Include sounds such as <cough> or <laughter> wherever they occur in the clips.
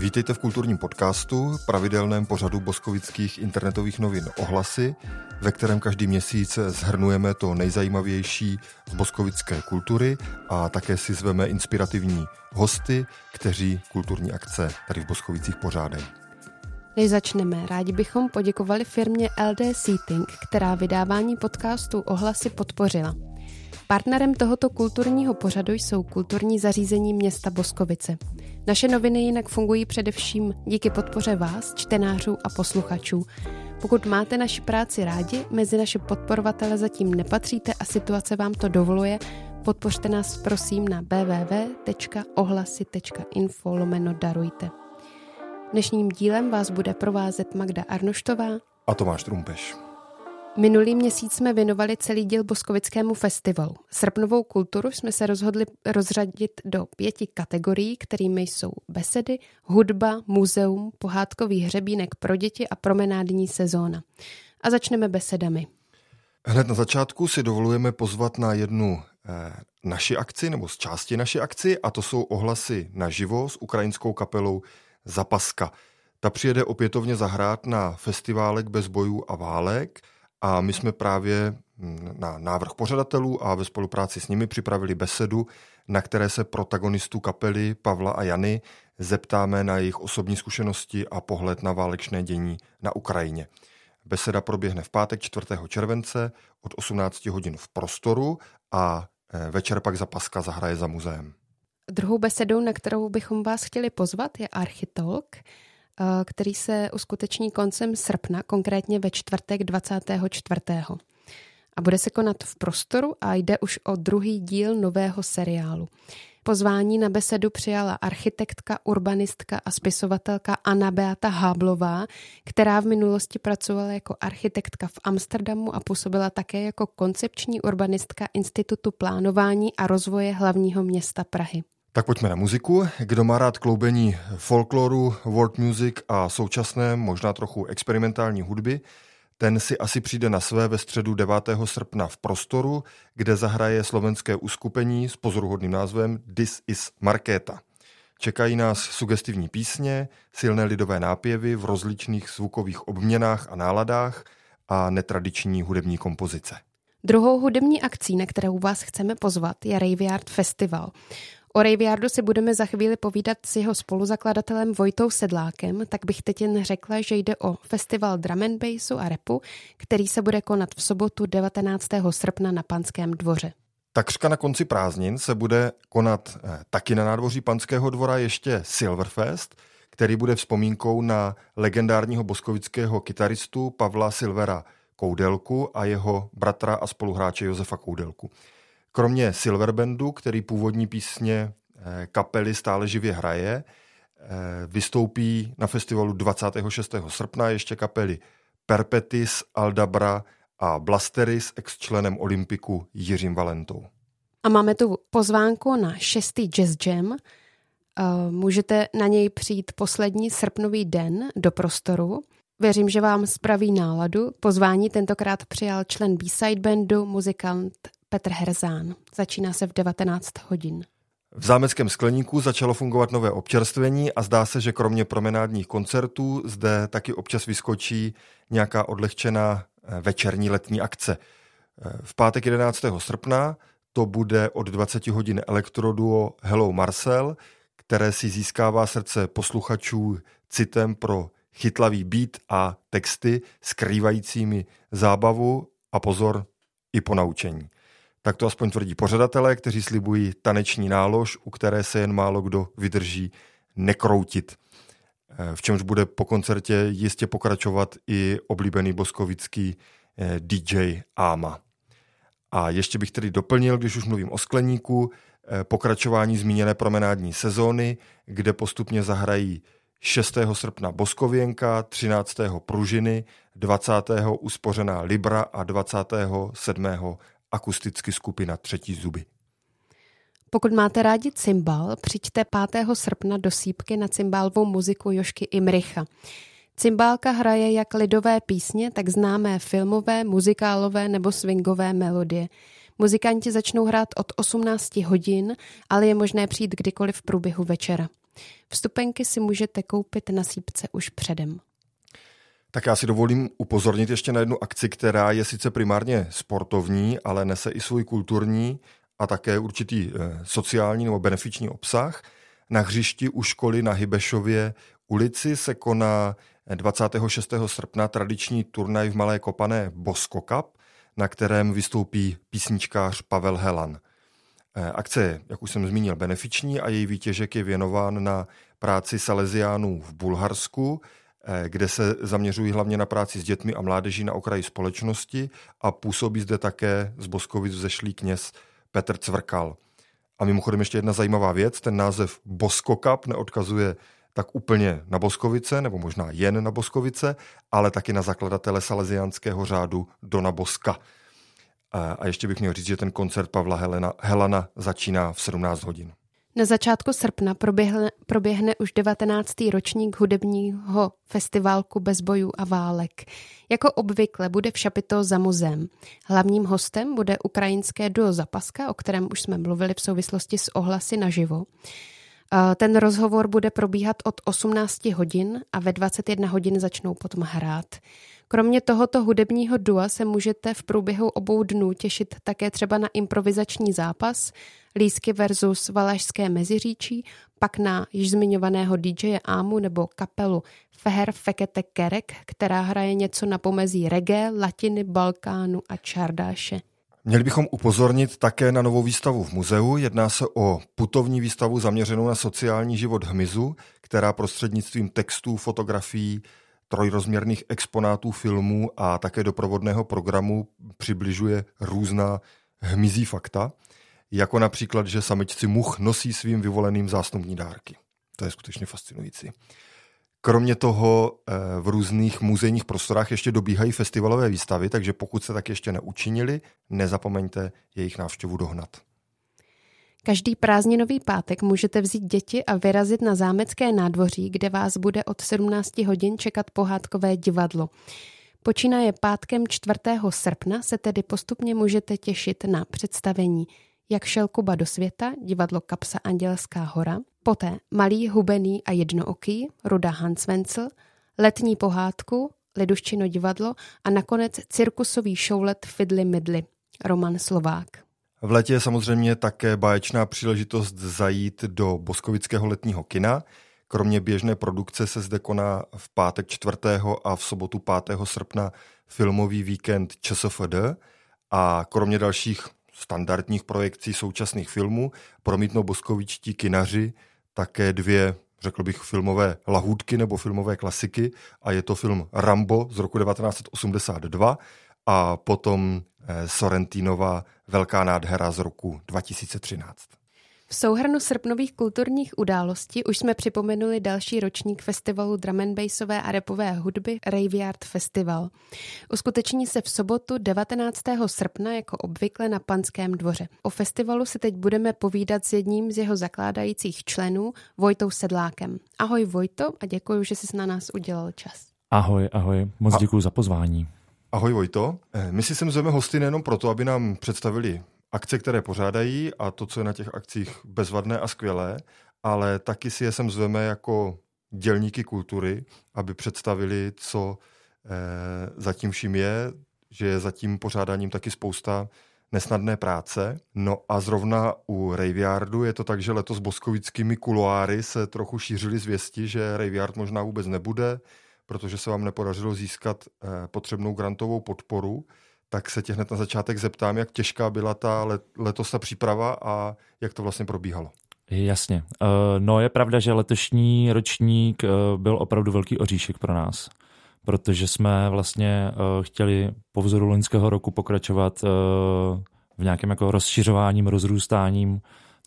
Vítejte v kulturním podcastu, pravidelném pořadu boskovických internetových novin Ohlasy, ve kterém každý měsíc zhrnujeme to nejzajímavější z boskovické kultury a také si zveme inspirativní hosty, kteří kulturní akce tady v Boskovicích pořádají. Než začneme, rádi bychom poděkovali firmě LD Seating, která vydávání podcastu Ohlasy podpořila. Partnerem tohoto kulturního pořadu jsou kulturní zařízení města Boskovice. Naše noviny jinak fungují především díky podpoře vás, čtenářů a posluchačů. Pokud máte naši práci rádi, mezi naše podporovatele zatím nepatříte a situace vám to dovoluje, podpořte nás prosím na www.ohlasy.info lomeno darujte. Dnešním dílem vás bude provázet Magda Arnoštová a Tomáš Trumpeš. Minulý měsíc jsme věnovali celý díl Boskovickému festivalu. Srpnovou kulturu jsme se rozhodli rozřadit do pěti kategorií, kterými jsou besedy, hudba, muzeum, pohádkový hřebínek pro děti a promenádní sezóna. A začneme besedami. Hned na začátku si dovolujeme pozvat na jednu eh, naši akci, nebo z části naší akci, a to jsou ohlasy naživo s ukrajinskou kapelou Zapaska. Ta přijede opětovně zahrát na festiválek bez bojů a válek – a my jsme právě mm, na návrh pořadatelů a ve spolupráci s nimi připravili besedu, na které se protagonistů kapely Pavla a Jany zeptáme na jejich osobní zkušenosti a pohled na válečné dění na Ukrajině. Beseda proběhne v pátek 4. července od 18 hodin v prostoru a e, večer pak za Paska zahraje za muzeem. Druhou besedou, na kterou bychom vás chtěli pozvat, je Architalk, Eh, který se uskuteční koncem srpna, konkrétně ve čtvrtek 24. A bude se konat v prostoru a jde už o druhý díl nového seriálu. Pozvání na besedu přijala architektka, urbanistka a spisovatelka Anna Beata Háblová, která v minulosti pracovala jako architektka v Amsterdamu a působila také jako koncepční urbanistka Institutu plánování a rozvoje hlavního města Prahy. Tak pojďme na muziku. Kdo má rád kloubení folkloru, world music a současné, možná trochu experimentální hudby, ten si asi přijde na své ve středu 9. srpna v prostoru, kde zahraje slovenské uskupení s pozoruhodným názvem This is Markéta. Čekají nás sugestivní písně, silné lidové nápěvy v rozličných zvukových obměnách a náladách a netradiční hudební kompozice. Druhou hudební akcí, na kterou vás chceme pozvat, je Raveyard Festival. O Raviardu si budeme za chvíli povídat s jeho spoluzakladatelem Vojtou Sedlákem, tak bych teď jen řekla, že jde o festival drum and bassu a repu, který se bude konat v sobotu 19. srpna na Panském dvoře. Takřka na konci prázdnin se bude konat eh, taky na nádvoří Panského dvora ještě Silverfest, který bude vzpomínkou na legendárního boskovického kytaristu Pavla Silvera Koudelku a jeho bratra a spoluhráče Josefa Koudelku. Kromě Silverbandu, který původní písně eh, kapely stále živě hraje, eh, vystoupí na festivalu 26. srpna ještě kapely Perpetis, Aldabra a Blasteris ex-členem Olympiku Jiřím Valentou. A máme tu pozvánku na šestý Jazz Jam. Eh, můžete na něj přijít poslední srpnový den do prostoru. Věřím, že vám spraví náladu. Pozvání tentokrát přijal člen B-side bandu, muzikant Petr Herzán. Začíná se v 19 hodin. V zámeckém skleníku začalo fungovat nové občerstvení a zdá se, že kromě promenádních koncertů zde taky občas vyskočí nějaká odlehčená eh, večerní letní akce. Eh, v pátek 11. srpna to bude od 20 hodin elektroduo Hello Marcel, které si získává srdce posluchačů citem pro chytlavý beat a texty skrývajícími zábavu a pozor i ponaučení. Tak to aspoň tvrdí pořadatelé, kteří slibují taneční nálož, u které se jen málo kdo vydrží nekroutit. Eh, v čemž bude po koncertě jistě pokračovat i oblíbený boskovický eh, DJ Áma. A ještě bych tedy doplnil, když už mluvím o skleníku, eh, pokračování zmíněné promenádní sezóny, kde postupně zahrají 6. srpna Boskověnka, 13. Pružiny, 20. uspořená Libra a 27 akusticky skupina Třetí zuby. Pokud máte rádi cymbal, přijďte 5. srpna do sípky na cymbálovou muziku Jošky Imricha. Cymbálka hraje jak lidové písně, tak známé filmové, muzikálové nebo swingové melodie. Muzikanti začnou hrát od 18 hodin, ale je možné přijít kdykoliv v průběhu večera. Vstupenky si můžete koupit na sípce už předem. Tak já si dovolím upozornit ještě na jednu akci, která je sice primárně sportovní, ale nese i svůj kulturní a také určitý eh, sociální nebo benefiční obsah. Na hřišti u školy na Hybešově ulici se koná 26. srpna tradiční turnaj v Malé Kopané Bosko Cup, na kterém vystoupí písničkář Pavel Helan. Eh, akce je, jak už jsem zmínil, benefiční a její výtěžek je věnován na práci Salesiánů v Bulharsku, eh, kde se zaměřují hlavně na práci s dětmi a mládeží na okraji společnosti a působí zde také z Boskovic vzešlý kněz Petr Cvrkal. A mimochodem ještě jedna zajímavá věc, ten název Bosko Cup neodkazuje tak úplně na Boskovice, nebo možná jen na Boskovice, ale taky na zakladatele salesiánského řádu Dona Boska. A ještě bych měl říct, že ten koncert Pavla Helena, Helana začíná v 17 hodin. Na začátku srpna proběhne, proběhne už 19. ročník hudebního festivalku bez bojů a válek. Jako obvykle bude v Šapito za muzeem. Hlavním hostem bude ukrajinské duo Zapaska, o kterém už jsme mluvili v souvislosti s ohlasy naživo. Ten rozhovor bude probíhat od 18 hodin a ve 21 hodin začnou potom hrát. Kromě tohoto hudebního dua se můžete v průběhu obou dnů těšit také třeba na improvizační zápas, Lísky versus Valašské meziříčí, pak na již zmiňovaného DJ Ámu nebo kapelu Feher Fekete Kerek, která hraje něco na pomezí reggae, latiny, Balkánu a čardáše. Měli bychom upozornit také na novou výstavu v muzeu. Jedná se o putovní výstavu zaměřenou na sociální život hmyzu, která prostřednictvím textů, fotografií, trojrozměrných exponátů filmů a také doprovodného programu přibližuje různá hmyzí fakta, jako například, že samičci much nosí svým vyvoleným zásnubní dárky. To je skutečně fascinující. Kromě toho eh, v různých muzejních prostorách ještě dobíhají festivalové výstavy, takže pokud se tak ještě neučinili, nezapomeňte jejich návštěvu dohnat. Každý prázdninový pátek můžete vzít děti a vyrazit na zámecké nádvoří, kde vás bude od 17 hodin čekat pohádkové divadlo. Počínaje pátkem 4. srpna se tedy postupně můžete těšit na představení Jak šel Kuba do světa, divadlo Kapsa Andělská hora, poté Malý, hubený a jednooký, Ruda Hans Wenzel, letní pohádku, Liduščino divadlo a nakonec cirkusový šoulet Fidly Midly, Roman Slovák. V létě je samozřejmě také báječná příležitost zajít do Boskovického letního kina. Kromě běžné produkce se zde koná v pátek 4. a v sobotu 5. srpna filmový víkend ČSFD a kromě dalších standardních projekcí současných filmů promítnou boskovičtí kinaři také dvě řekl bych, filmové lahůdky nebo filmové klasiky a je to film Rambo z roku 1982 a potom eh, Sorrentinova Velká nádhera z roku 2013. V souhrnu srpnových kulturních událostí už jsme připomenuli další ročník festivalu drum and bassové a repové hudby Raveyard Festival. Uskuteční se v sobotu 19. srpna jako obvykle na Panském dvoře. O festivalu si teď budeme povídat s jedním z jeho zakládajících členů, Vojtou Sedlákem. Ahoj Vojto a děkuji, že jsi na nás udělal čas. Ahoj, ahoj, moc děkuji za pozvání. Ahoj Vojto, eh, my si sem zveme hosty nejenom proto, aby nám představili akce, které pořádají a to, co je na těch akcích bezvadné a skvělé, ale taky si je sem zveme jako dělníky kultury, aby představili, co eh, zatím vším je, že je zatím pořádáním taky spousta nesnadné práce. No a zrovna u Raveyardu je to tak, že letos boskovickými kuloáry se trochu šířily zvěsti, že Raveyard možná vůbec nebude, protože se vám nepodařilo získat eh, potřebnou grantovou podporu tak se tě hned na začátek zeptám, jak těžká byla ta letos ta příprava a jak to vlastně probíhalo. Jasně. Eh, no je pravda, že letošní ročník eh, byl opravdu velký oříšek pro nás, protože jsme vlastně chtěli po vzoru loňského roku pokračovat v nějakém jako rozšiřováním, rozrůstáním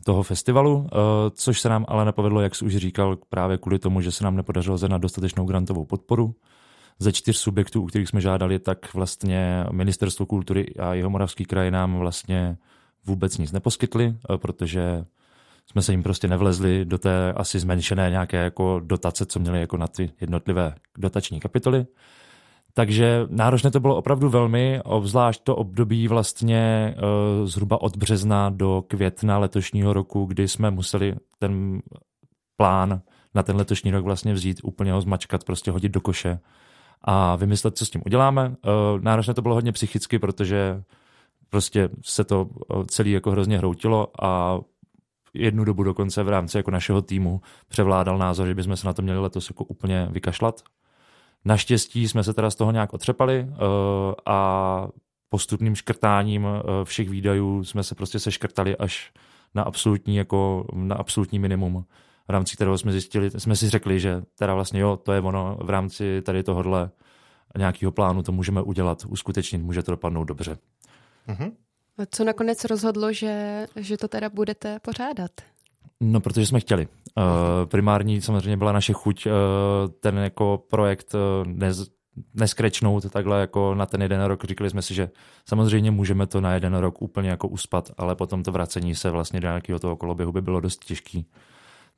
toho festivalu, což se nám ale nepovedlo, jak jsi už říkal, právě kvůli tomu, že se nám nepodařilo zjednat dostatečnou grantovou podporu ze čtyř subjektů, u kterých jsme žádali, tak vlastně Ministerstvo kultury a jeho moravský kraj nám vlastně vůbec nic neposkytli, eh, protože jsme se jim prostě nevlezli do té asi zmenšené nějaké jako dotace, co měli jako na ty jednotlivé dotační kapitoly. Takže náročné to bylo opravdu velmi, obzvlášť to období vlastně uh, zhruba od března do května letošního roku, kdy jsme museli ten plán na ten letošní rok vlastně vzít, úplně ho zmačkat, prostě hodit do koše a vymyslet, co s tím uděláme. Náročné to bylo hodně psychicky, protože prostě se to celý jako hrozně hroutilo a jednu dobu dokonce v rámci jako našeho týmu převládal názor, že bychom se na to měli letos jako úplně vykašlat. Naštěstí jsme se teda z toho nějak otřepali uh, a postupným škrtáním uh, všech výdajů jsme se prostě seškrtali až na absolutní, jako, na absolutní minimum, v rámci kterého jsme zjistili, jsme si řekli, že teda vlastně jo, to je ono, v rámci tady tohohle nějakého plánu to můžeme udělat, uskutečnit, může to dopadnout dobře. Mm-hmm. Co nakonec rozhodlo, že, že to teda budete pořádat? No, protože jsme chtěli. Uh, primární samozřejmě byla naše chuť uh, ten jako projekt uh, nez, neskrečnout takhle jako na ten jeden rok. Říkali jsme si, že samozřejmě můžeme to na jeden rok úplně jako uspat, ale potom to vracení se vlastně do nějakého toho koloběhu by bylo dost těžký.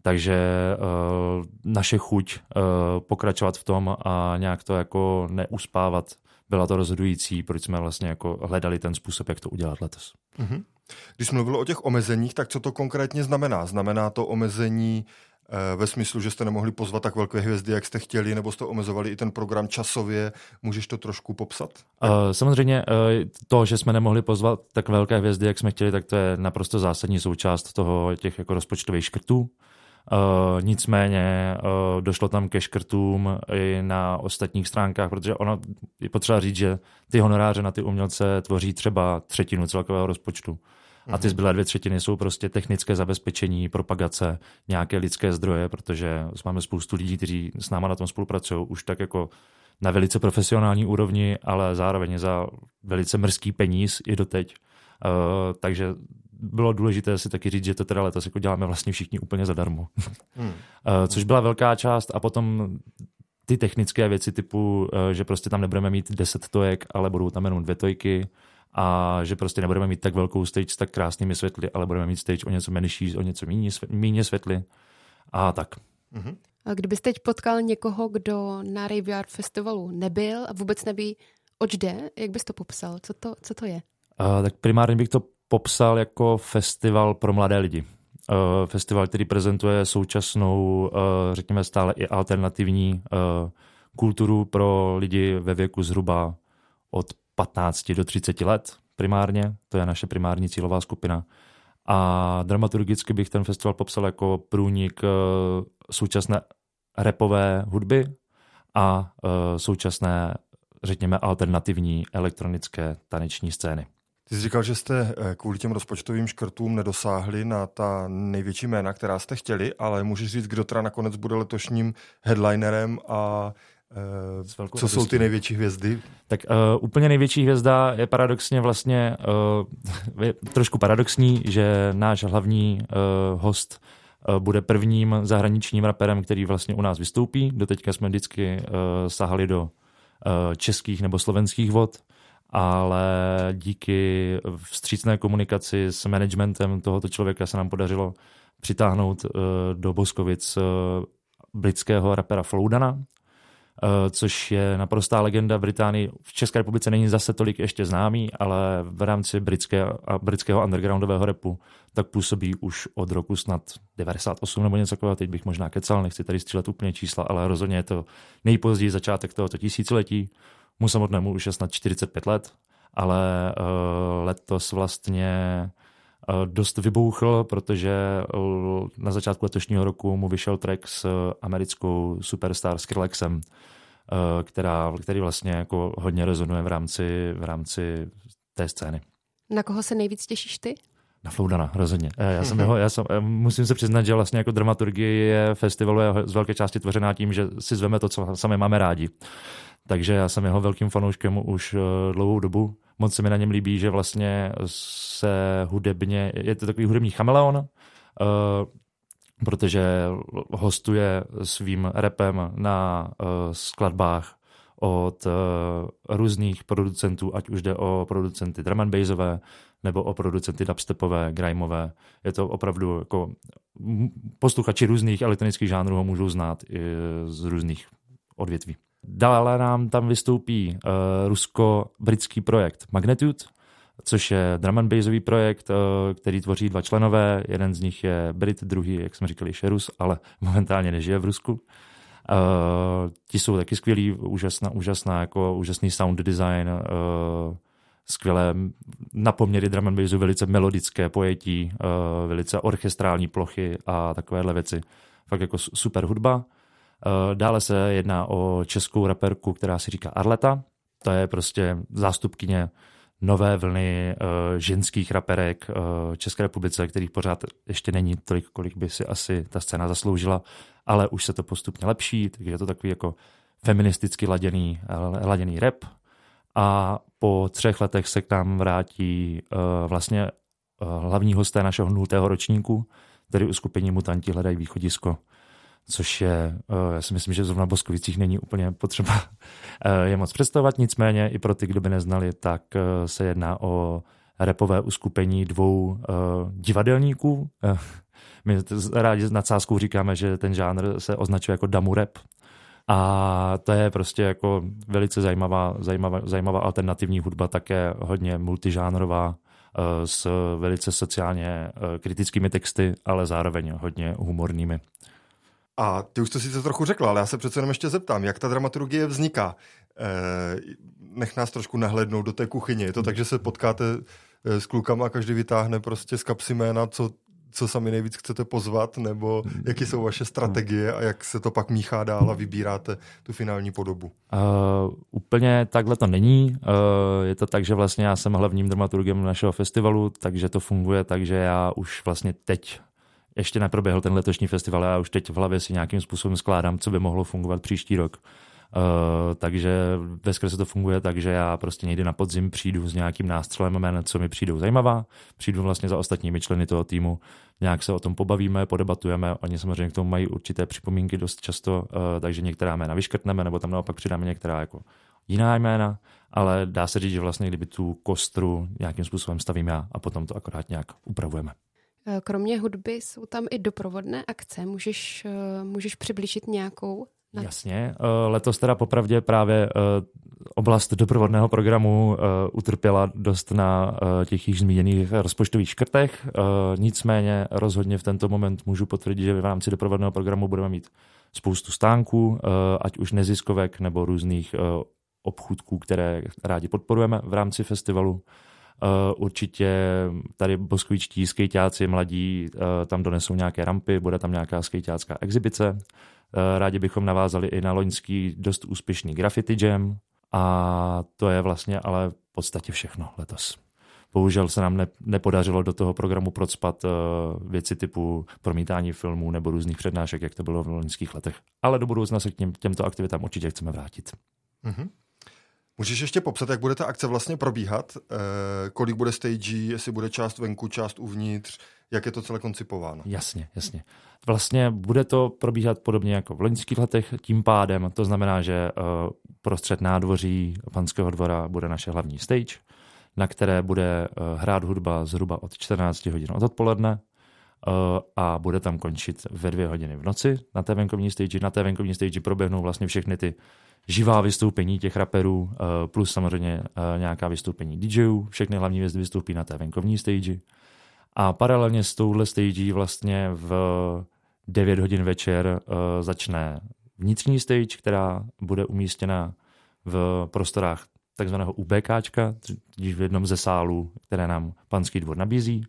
Takže uh, naše chuť uh, pokračovat v tom a nějak to jako neuspávat byla to rozhodující, proč jsme vlastně jako hledali ten způsob, jak to udělat letos. Mm-hmm. Když jsme mluvil o těch omezeních, tak co to konkrétně znamená? Znamená to omezení eh, ve smyslu, že jste nemohli pozvat tak velké hvězdy, jak jste chtěli, nebo jste omezovali i ten program časově. Můžeš to trošku popsat? Uh, samozřejmě uh, to, že jsme nemohli pozvat tak velké hvězdy, jak jsme chtěli, tak to je naprosto zásadní součást toho těch jako rozpočtových škrtů. Uh, nicméně uh, došlo tam ke škrtům i na ostatních stránkách, protože ono je potřeba říct, že ty honoráře na ty umělce tvoří třeba třetinu celkového rozpočtu. A ty mhm. zbylé dvě třetiny jsou prostě technické zabezpečení, propagace, nějaké lidské zdroje, protože máme spoustu lidí, kteří s náma na tom spolupracují už tak jako na velice profesionální úrovni, ale zároveň za velice mrzký peníz i doteď. Uh, takže bylo důležité si taky říct, že to teda letos jako děláme vlastně všichni úplně zadarmo. <laughs> Hmm. Eh, což byla velká část a potom ty technické věci typu, eh, že prostě tam nebudeme mít 10 tojek, ale budou tam jenom dvě tojky a že prostě nebudeme mít tak velkou stage s tak krásnými světly, ale budeme mít stage o něco menší, o něco méně světly a tak. Hmm. A kdybyste teď potkal někoho, kdo na Rave Art Festivalu nebyl a vůbec neví, oč jde, jak bys to popsal? Co to, co to je? Uh, tak primárně bych to popsal jako festival pro mladé lidi. Uh, festival, který prezentuje současnou, uh, řekněme stále i alternativní uh, kulturu pro lidi ve věku zhruba od 15 do 30 let primárně. To je naše primární cílová skupina. A dramaturgicky bych ten festival popsal jako průnik současné repové hudby a současné, řekněme, alternativní elektronické taneční scény. Ty jsi říkal, že jste eh, kvůli těm rozpočtovým škrtům nedosáhli na ta největší jména, která jste chtěli, ale můžeš říct, kdo teda nakonec bude letošním headlinerem a Uh, co jsou ty největší hvězdy? Tak uh, úplně největší hvězda je paradoxně vlastně uh, je trošku paradoxní, že náš hlavní uh, host uh, bude prvním zahraničním raperem, který vlastně u nás vystoupí. Doteďka jsme vždycky uh, sahali do uh, českých nebo slovenských vod ale díky vstřícné komunikaci s managementem tohoto člověka se nám podařilo přitáhnout uh, do Boskovic uh, britského rapera Floudana, uh, což je naprostá legenda Británii. V České republice není zase tolik ještě známý, ale v rámci britské, britského undergroundového repu tak působí už od roku snad 98 nebo něco takového. Teď bych možná kecal, nechci tady střílet úplně čísla, ale rozhodně je to nejpozději začátek tohoto tisíciletí. Mu samotnému už je snad 45 let, ale uh, letos vlastně uh, dost vybouchl, protože uh, na začátku letošního roku mu vyšel track s americkou superstar Skrillexem, která, který vlastně jako hodně rezonuje v rámci, v rámci té scény. Na koho se nejvíc těšíš ty? Na Floudana, rozhodně. Já, jsem <laughs> jeho, já jsem, musím se přiznat, že vlastně jako dramaturgie festivalu je z velké části tvořená tím, že si zveme to, co sami máme rádi. Takže já jsem jeho velkým fanouškem už eh, dlouhou dobu. Moc se mi na něm líbí, že vlastně se hudebně, je to takový hudební chameleon, uh, protože hostuje svým repem na uh, skladbách od různých producentů, ať už jde o producenty drum and bassové, nebo o producenty dubstepové, grimeové. Je to opravdu jako posluchači různých elektronických žánrů ho můžou znát i z různých odvětví. Dále nám tam vystoupí uh, rusko-britský projekt Magnitude, což je drum and bassový projekt, který tvoří dva členové. Jeden z nich je Brit, druhý, jak jsme říkali, Šerus, ale <laughs> momentálně nežije v Rusku. Uh, ti jsou taky skvělí, úžasná, úžasná, jako úžasný sound design, uh, skvělé na poměry drum and bassu, velice melodické pojetí, uh, velice orchestrální plochy a takovéhle věci. Fakt jako super hudba. Uh, dále se jedná o českou raperku, která si říká Arleta. To je prostě zástupkyně nové vlny uh, ženských raperek uh, České republice, kterých pořád ještě není tolik, kolik by si asi ta scéna zasloužila, ale už se to postupně lepší, takže je to takový jako feministicky laděný, laděný rap. A po třech letech se k nám vrátí vlastně hlavní hosté našeho nultého ročníku, tedy uskupení Mutanti hledají východisko což je, já si myslím, že zrovna v Boskovicích není úplně potřeba <laughs> je moc představovat, nicméně i pro ty, kdo by neznali, tak se jedná o repové uskupení dvou divadelníků. <laughs> My rádi nad sázkou říkáme, že ten žánr se označuje jako damu rap. A to je prostě jako velice zajímavá, zajímavá, zajímavá alternativní hudba, také hodně multižánrová, s velice sociálně kritickými texty, ale zároveň hodně humornými. A ty už to sice trochu řekla, ale já se přece jenom ještě zeptám, jak ta dramaturgie vzniká. Eh, nech nás trošku nahlednout do té kuchyně. Je to tak, že se potkáte eh, s klukama a každý vytáhne prostě z kapsy jména, co, co sami nejvíc chcete pozvat, nebo jaké jsou vaše strategie a jak se to pak míchá dál a vybíráte tu finální podobu? Uh, úplně takhle to není. Uh, je to tak, že vlastně já jsem hlavním dramaturgem našeho festivalu, takže to funguje tak, že já už vlastně teď ještě neproběhl ten letošní festival, já už teď v hlavě si nějakým způsobem skládám, co by mohlo fungovat příští rok. Uh, takže ve se to funguje tak, že já prostě někdy na podzim přijdu s nějakým nástřelem jmen, co mi přijdou zajímavá, přijdu vlastně za ostatními členy toho týmu, nějak se o tom pobavíme, podebatujeme, oni samozřejmě k tomu mají určité připomínky dost často, uh, takže některá jména vyškrtneme, nebo tam naopak přidáme některá jako jiná jména, ale dá se říct, že vlastně kdyby tu kostru nějakým způsobem stavím já a potom to akorát nějak upravujeme. Eh, kromě hudby jsou tam i doprovodné akce. Můžeš, eh, můžeš přiblížit nějakou? Na... Jasně. Eh, letos teda popravdě právě oblast doprovodného programu utrpěla dost na těch již zmíněných rozpočtových škrtech. Nicméně rozhodně v tento moment můžu potvrdit, že v rámci doprovodného programu budeme mít spoustu stánků, ať už neziskovek nebo různých obchůdků, které rádi podporujeme v rámci festivalu. Eh, určitě tady boskovičtí skejťáci mladí eh, tam donesou nějaké rampy, bude tam nějaká skejťácká exibice. Eh, rádi bychom navázali i na loňský dost úspěšný graffiti jam a to je vlastně ale v podstatě všechno letos. Bohužel se nám ne, nepodařilo do toho programu procpat věci typu promítání filmů nebo různých přednášek, jak to bylo v loňských letech. Ale do budoucna se k těm, těmto aktivitám určitě chceme vrátit. Mm-hmm. Můžeš ještě popsat, jak bude ta akce vlastně probíhat? Eh, kolik bude stage, jestli bude část venku, část uvnitř, jak je to celé koncipováno? Jasně, jasně. Vlastně bude to probíhat podobně jako v loňských letech, tím pádem to znamená, že eh, prostřed nádvoří Panského dvora bude naše hlavní stage, na které bude eh, hrát hudba zhruba od 14 hodin od odpoledne a bude tam končit ve dvě hodiny v noci na té venkovní stage. Na té venkovní stage proběhnou vlastně všechny ty živá vystoupení těch raperů, eh, plus samozřejmě eh, nějaká vystoupení DJů, všechny hlavní hvězdy vystoupí na té venkovní stage. A paralelně s touhle stage vlastně v 9 hodin večer eh, začne vnitřní stage, která bude umístěna v prostorách takzvaného UBKčka, v jednom ze sálů, které nám panský dvor nabízí.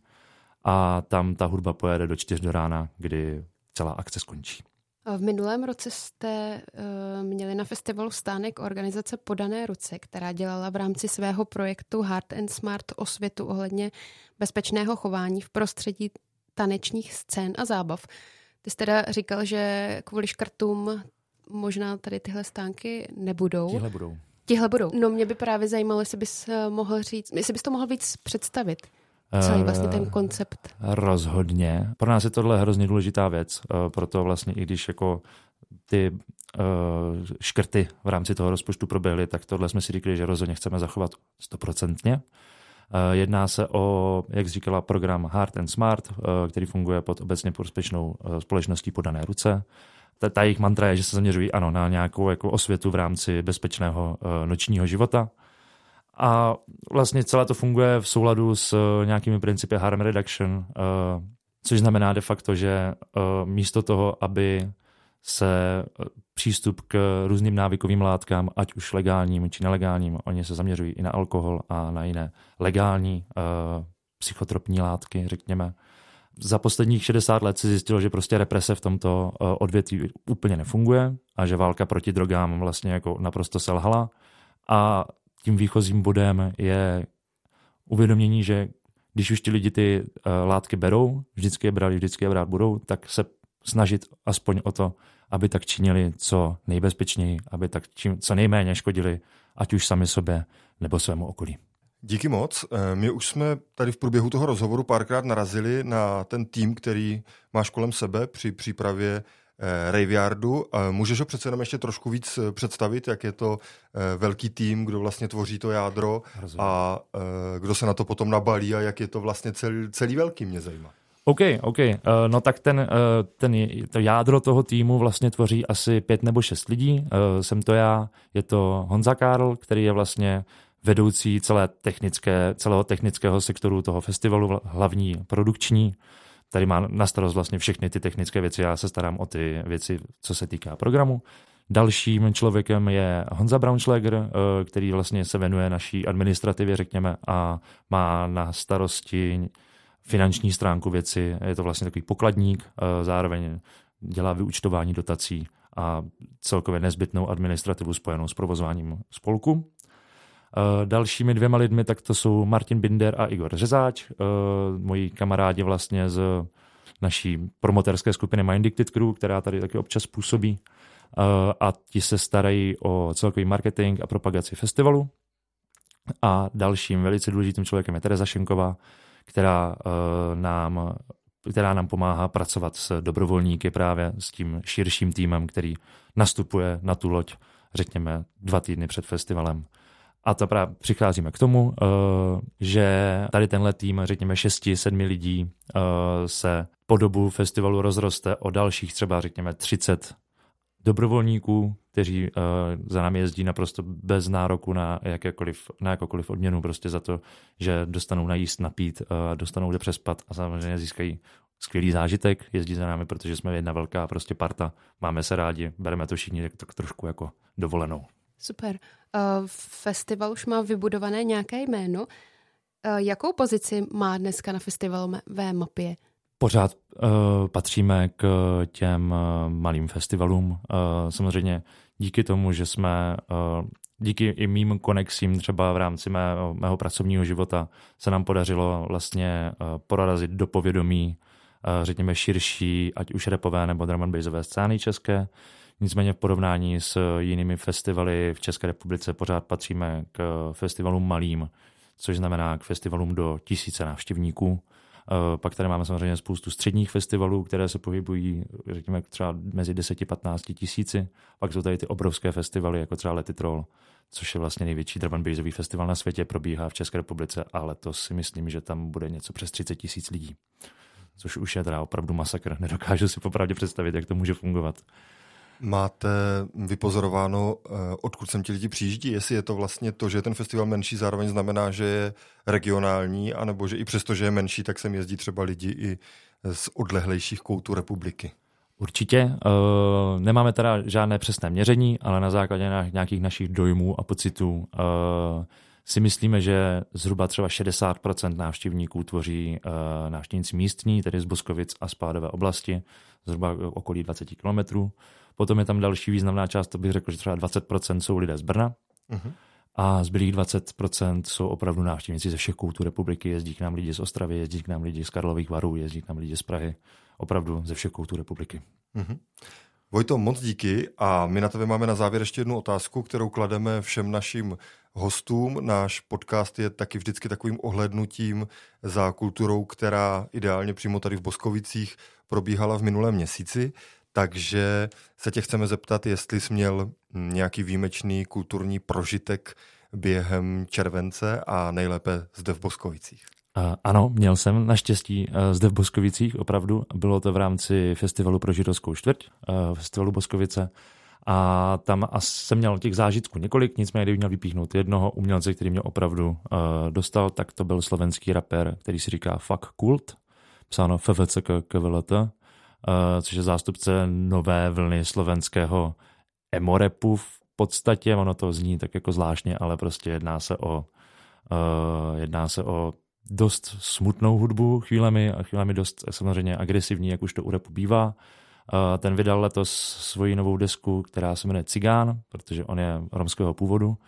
A tam ta hudba pojede do 4 do rána, kdy celá akce skončí. V minulém roce jste uh, měli na festivalu stánek organizace Podané ruce, která dělala v rámci svého projektu Hard and Smart osvětu ohledně bezpečného chování v prostředí tanečních scén a zábav. Ty jsi teda říkal, že kvůli škrtům možná tady tyhle stánky nebudou. Tihle budou. Tihle budou. No mě by právě zajímalo, jestli bys eh, mohl říct, jestli bys to mohl víc představit. Celý vlastně ten koncept. Rozhodně. Pro nás je tohle hrozně důležitá věc, eh, proto vlastně i když jako ty uh, škrty v rámci toho rozpočtu proběhly, tak tohle jsme si říkali, že rozhodně chceme zachovat stoprocentně. Jedná se o, jak říkala, program Hard and Smart, který funguje pod obecně prospěšnou společností podané ruce. Ta, ta jejich mantra je, že se zaměřují ano, na nějakou jako osvětu v rámci bezpečného nočního života A vlastně celé to funguje v souladu s nějakými principy harm reduction, což znamená de facto, že místo toho, aby se přístup k různým návykovým látkám, ať už legálním či nelegálním, oni se zaměřují i na alkohol a na jiné legální psychotropní látky, řekněme, za posledních 60 let se zjistilo, že prostě represe v tomto eh, odvětví úplně nefunguje a že válka proti drogám vlastně jako naprosto selhala. A tím výchozím bodem je uvědomění, že když už ti lidi ty uh, látky berou, vždycky je brali, vždycky je brát budou, tak se snažit aspoň o to, aby tak činili co nejbezpečněji, aby tak čím, co nejméně škodili, ať už sami sobě nebo svému okolí. Díky moc. Eh, my už jsme tady v průběhu toho rozhovoru párkrát narazili na ten tým, který máš kolem sebe při přípravě Raveyardu. Můžeš ho přece jenom ještě trošku víc eh, představit, jak je to velký tým, kdo vlastně tvoří to jádro Rozumím. a kdo se na to potom nabalí a jak je to vlastně celý, celý velký, mě zajímá. OK, OK. No tak ten, ten, to jádro toho týmu vlastně tvoří asi pět nebo šest lidí. Jsem to já, je to Honza Karl, který je vlastně vedoucí celé technické, celého technického sektoru toho festivalu, hlavní produkční. Tady má na starost vlastně všechny ty technické věci, já se starám o ty věci, co se týká programu. Dalším člověkem je Honza Braunschläger, eh, který vlastně se věnuje naší administrativě, řekněme, a má na starosti finanční stránku věci. Je to vlastně takový pokladník, eh, zároveň dělá vyučtování dotací a celkově nezbytnou administrativu spojenou s provozováním spolku. Eh, dalšími dvěma lidmi tak to jsou Martin Binder a Igor Řezáč, eh, moji kamarádi vlastně z naší promoterské skupiny Mind Dicted Crew, která tady taky občas působí. Eh, a ti se starají o celkový marketing a propagaci festivalu. A dalším velice důležitým člověkem je Tereza Šenková, která nám, která nám pomáhá pracovat s dobrovolníky právě s tím širším týmem, který nastupuje na tu loď, řekněme, dva týdny před festivalem a to právě přicházíme k tomu, eh, že tady tenhle tým, řekněme 6-7 lidí, eh, se po dobu festivalu rozroste o dalších třeba, řekněme, 30 dobrovolníků, kteří uh, za námi jezdí naprosto bez nároku na, jakékoliv, na jakoukoliv odměnu, prostě za to, že dostanou najíst, napít, dostanou kde přespat a samozřejmě získají skvělý zážitek, jezdí za námi, protože jsme jedna velká prostě parta, máme se rádi, bereme to všichni tak trošku jako dovolenou. Super. Uh, festival už má vybudované nějaké jméno. Uh, jakou pozici má dneska na festivalové mapě? Pořád uh, patříme k těm uh, malým festivalům. Uh, samozřejmě díky tomu, že jsme uh, díky i mým konexím třeba v rámci mého, mého pracovního života se nám podařilo vlastně uh, porazit do povědomí uh, řekněme širší, ať už repové nebo drum and scény české. Nicméně v porovnání s jinými festivaly v České republice pořád patříme k festivalům malým, což znamená k festivalům do tisíce návštěvníků. Eh, pak tady máme samozřejmě spoustu středních festivalů, které se pohybují, řekněme, třeba mezi 10-15 tisíci. Pak jsou tady ty obrovské festivaly, jako třeba Letitrol, což je vlastně největší drum festival na světě, probíhá v České republice a letos si myslím, že tam bude něco přes 30 tisíc lidí. Což už je teda opravdu masakr. Nedokážu si popravdě představit, jak to může fungovat. Máte vypozorováno, eh, odkud sem ti lidi přijíždí? Jestli je to vlastně to, že ten festival menší, zároveň znamená, že je regionální, anebo že i přesto, že je menší, tak sem jezdí třeba lidi i z odlehlejších koutů republiky? Určitě. Uh, nemáme teda žádné přesné měření, ale na základě nějakých našich dojmů a pocitů si myslíme, že zhruba třeba 60% návštěvníků tvoří uh, návštěvníci místní, tedy z Boskovic a Spádové oblasti, zhruba okolí 20 kilometrů. Potom je tam další významná část, to bych řekl, že třeba 20% jsou lidé z Brna. Uh-huh. A zbylých 20% jsou opravdu návštěvníci ze všech koutů republiky. Jezdí k nám lidi z Ostravy, jezdí k nám lidi z Karlových varů, jezdí k nám lidi z Prahy. Opravdu ze všech koutů republiky. Uh-huh. Vojto, moc díky a my na tebe máme na závěr ještě jednu otázku, kterou klademe všem našim hostům. Náš podcast je taky vždycky takovým ohlednutím za kulturou, která ideálně přímo tady v Boskovicích probíhala v minulém měsíci. Takže se tě chceme zeptat, jestli jsi měl nějaký výjimečný kulturní prožitek během července a nejlépe zde v Boskovicích. Ano, měl jsem naštěstí zde v Boskovicích, opravdu. Bylo to v rámci festivalu pro židovskou čtvrť, festivalu Boskovice. A tam jsem měl těch zážitků několik, nicméně kdybych měl vypíchnout jednoho umělce, který mě opravdu uh, dostal, tak to byl slovenský rapper, který si říká Fuck Kult, psáno FVCK KVLT, uh, což je zástupce nové vlny slovenského emorepu v podstatě, ono to zní tak jako zvláštně, ale prostě jedná se o, uh, jedná se o dost smutnou hudbu chvílemi a chvílemi dost samozřejmě agresivní, jak už to u repu bývá. Ten vydal letos svoji novou desku, která se jmenuje Cigán, protože on je romského původu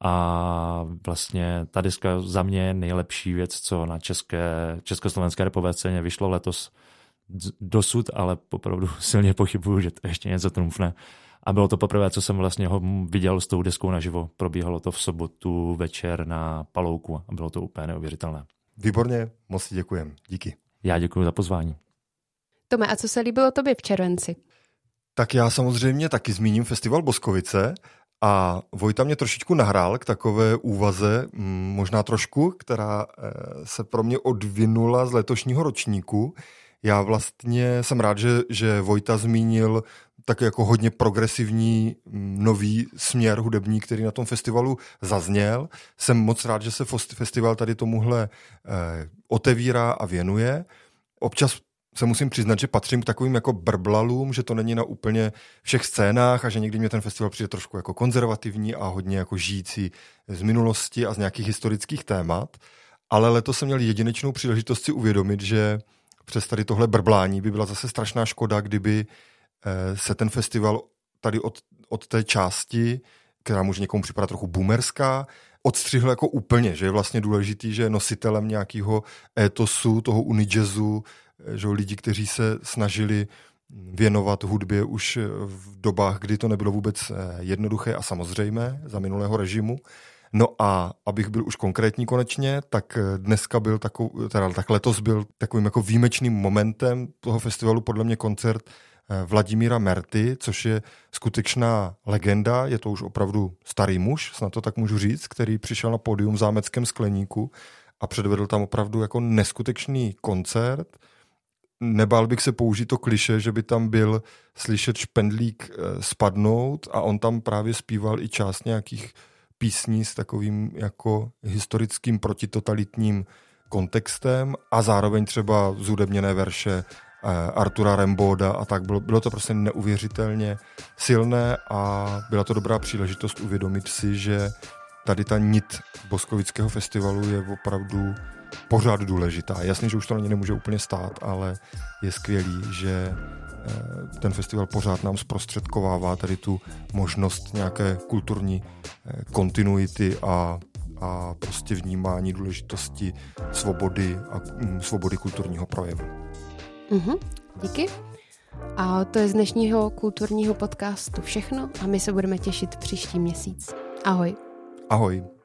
a vlastně ta deska za mě je nejlepší věc, co na české, československé repové scéně vyšlo letos dosud, ale opravdu <laughs> silně pochybuju, že to ještě něco trumfne. A bylo to poprvé, co jsem vlastně ho viděl s tou deskou naživo. Probíhalo to v sobotu večer na Palouku a bylo to úplně neuvěřitelné. Výborně, moc si děkujem. Díky. Já děkuji za pozvání. Tome, a co se líbilo tobě v červenci? Tak já samozřejmě taky zmíním festival Boskovice a Vojta mě trošičku nahrál k takové úvaze, mm, možná trošku, která eh, se pro mě odvinula z letošního ročníku. Já vlastně jsem rád, že, že Vojta zmínil tak jako hodně progresivní mm, nový směr hudební, který na tom festivalu zazněl. Jsem moc rád, že se festival tady tomuhle eh, otevírá a věnuje. Občas se musím přiznat, že patřím k takovým jako brblalům, že to není na úplně všech scénách a že někdy mě ten festival přijde trošku jako konzervativní a hodně jako žijící z minulosti a z nějakých historických témat. Ale letos jsem měl jedinečnou příležitost si uvědomit, že přes tady tohle brblání by byla zase strašná škoda, kdyby se ten festival tady od, od té části, která může někomu připadat trochu boomerská, odstřihl jako úplně, že je vlastně důležitý, že je nositelem nějakého etosu, toho unijazzu, eh, že lidi, kteří se snažili věnovat hudbě už v dobách, kdy to nebylo vůbec eh, jednoduché a samozřejmé za minulého režimu. No a abych byl už konkrétní konečně, tak dneska byl takový, teda tak letos byl takovým jako výjimečným momentem toho festivalu podle mě koncert Eh, Vladimíra Merty, což je skutečná legenda, je to už opravdu starý muž, snad to tak můžu říct, který přišel na pódium v zámeckém skleníku a předvedl tam opravdu jako neskutečný koncert. Nebál bych se použít to kliše, že by tam byl slyšet špendlík eh, spadnout a on tam právě zpíval i část nějakých písní s takovým jako historickým protitotalitním kontextem a zároveň třeba zúdebněné verše Eh, Artura Remboda a tak. Bylo, bylo to prostě neuvěřitelně silné a byla to dobrá příležitost uvědomit si, že tady ta nit Boskovického festivalu je opravdu pořád důležitá. Jasně, že už to na ně nemůže úplně stát, ale je skvělý, že eh, ten festival pořád nám zprostředkovává tady tu možnost nějaké kulturní eh, kontinuity a, a prostě vnímání důležitosti svobody a mm, svobody kulturního projevu. Mm-hmm, díky. A to je z dnešního kulturního podcastu všechno a my se budeme těšit příští měsíc. Ahoj. Ahoj.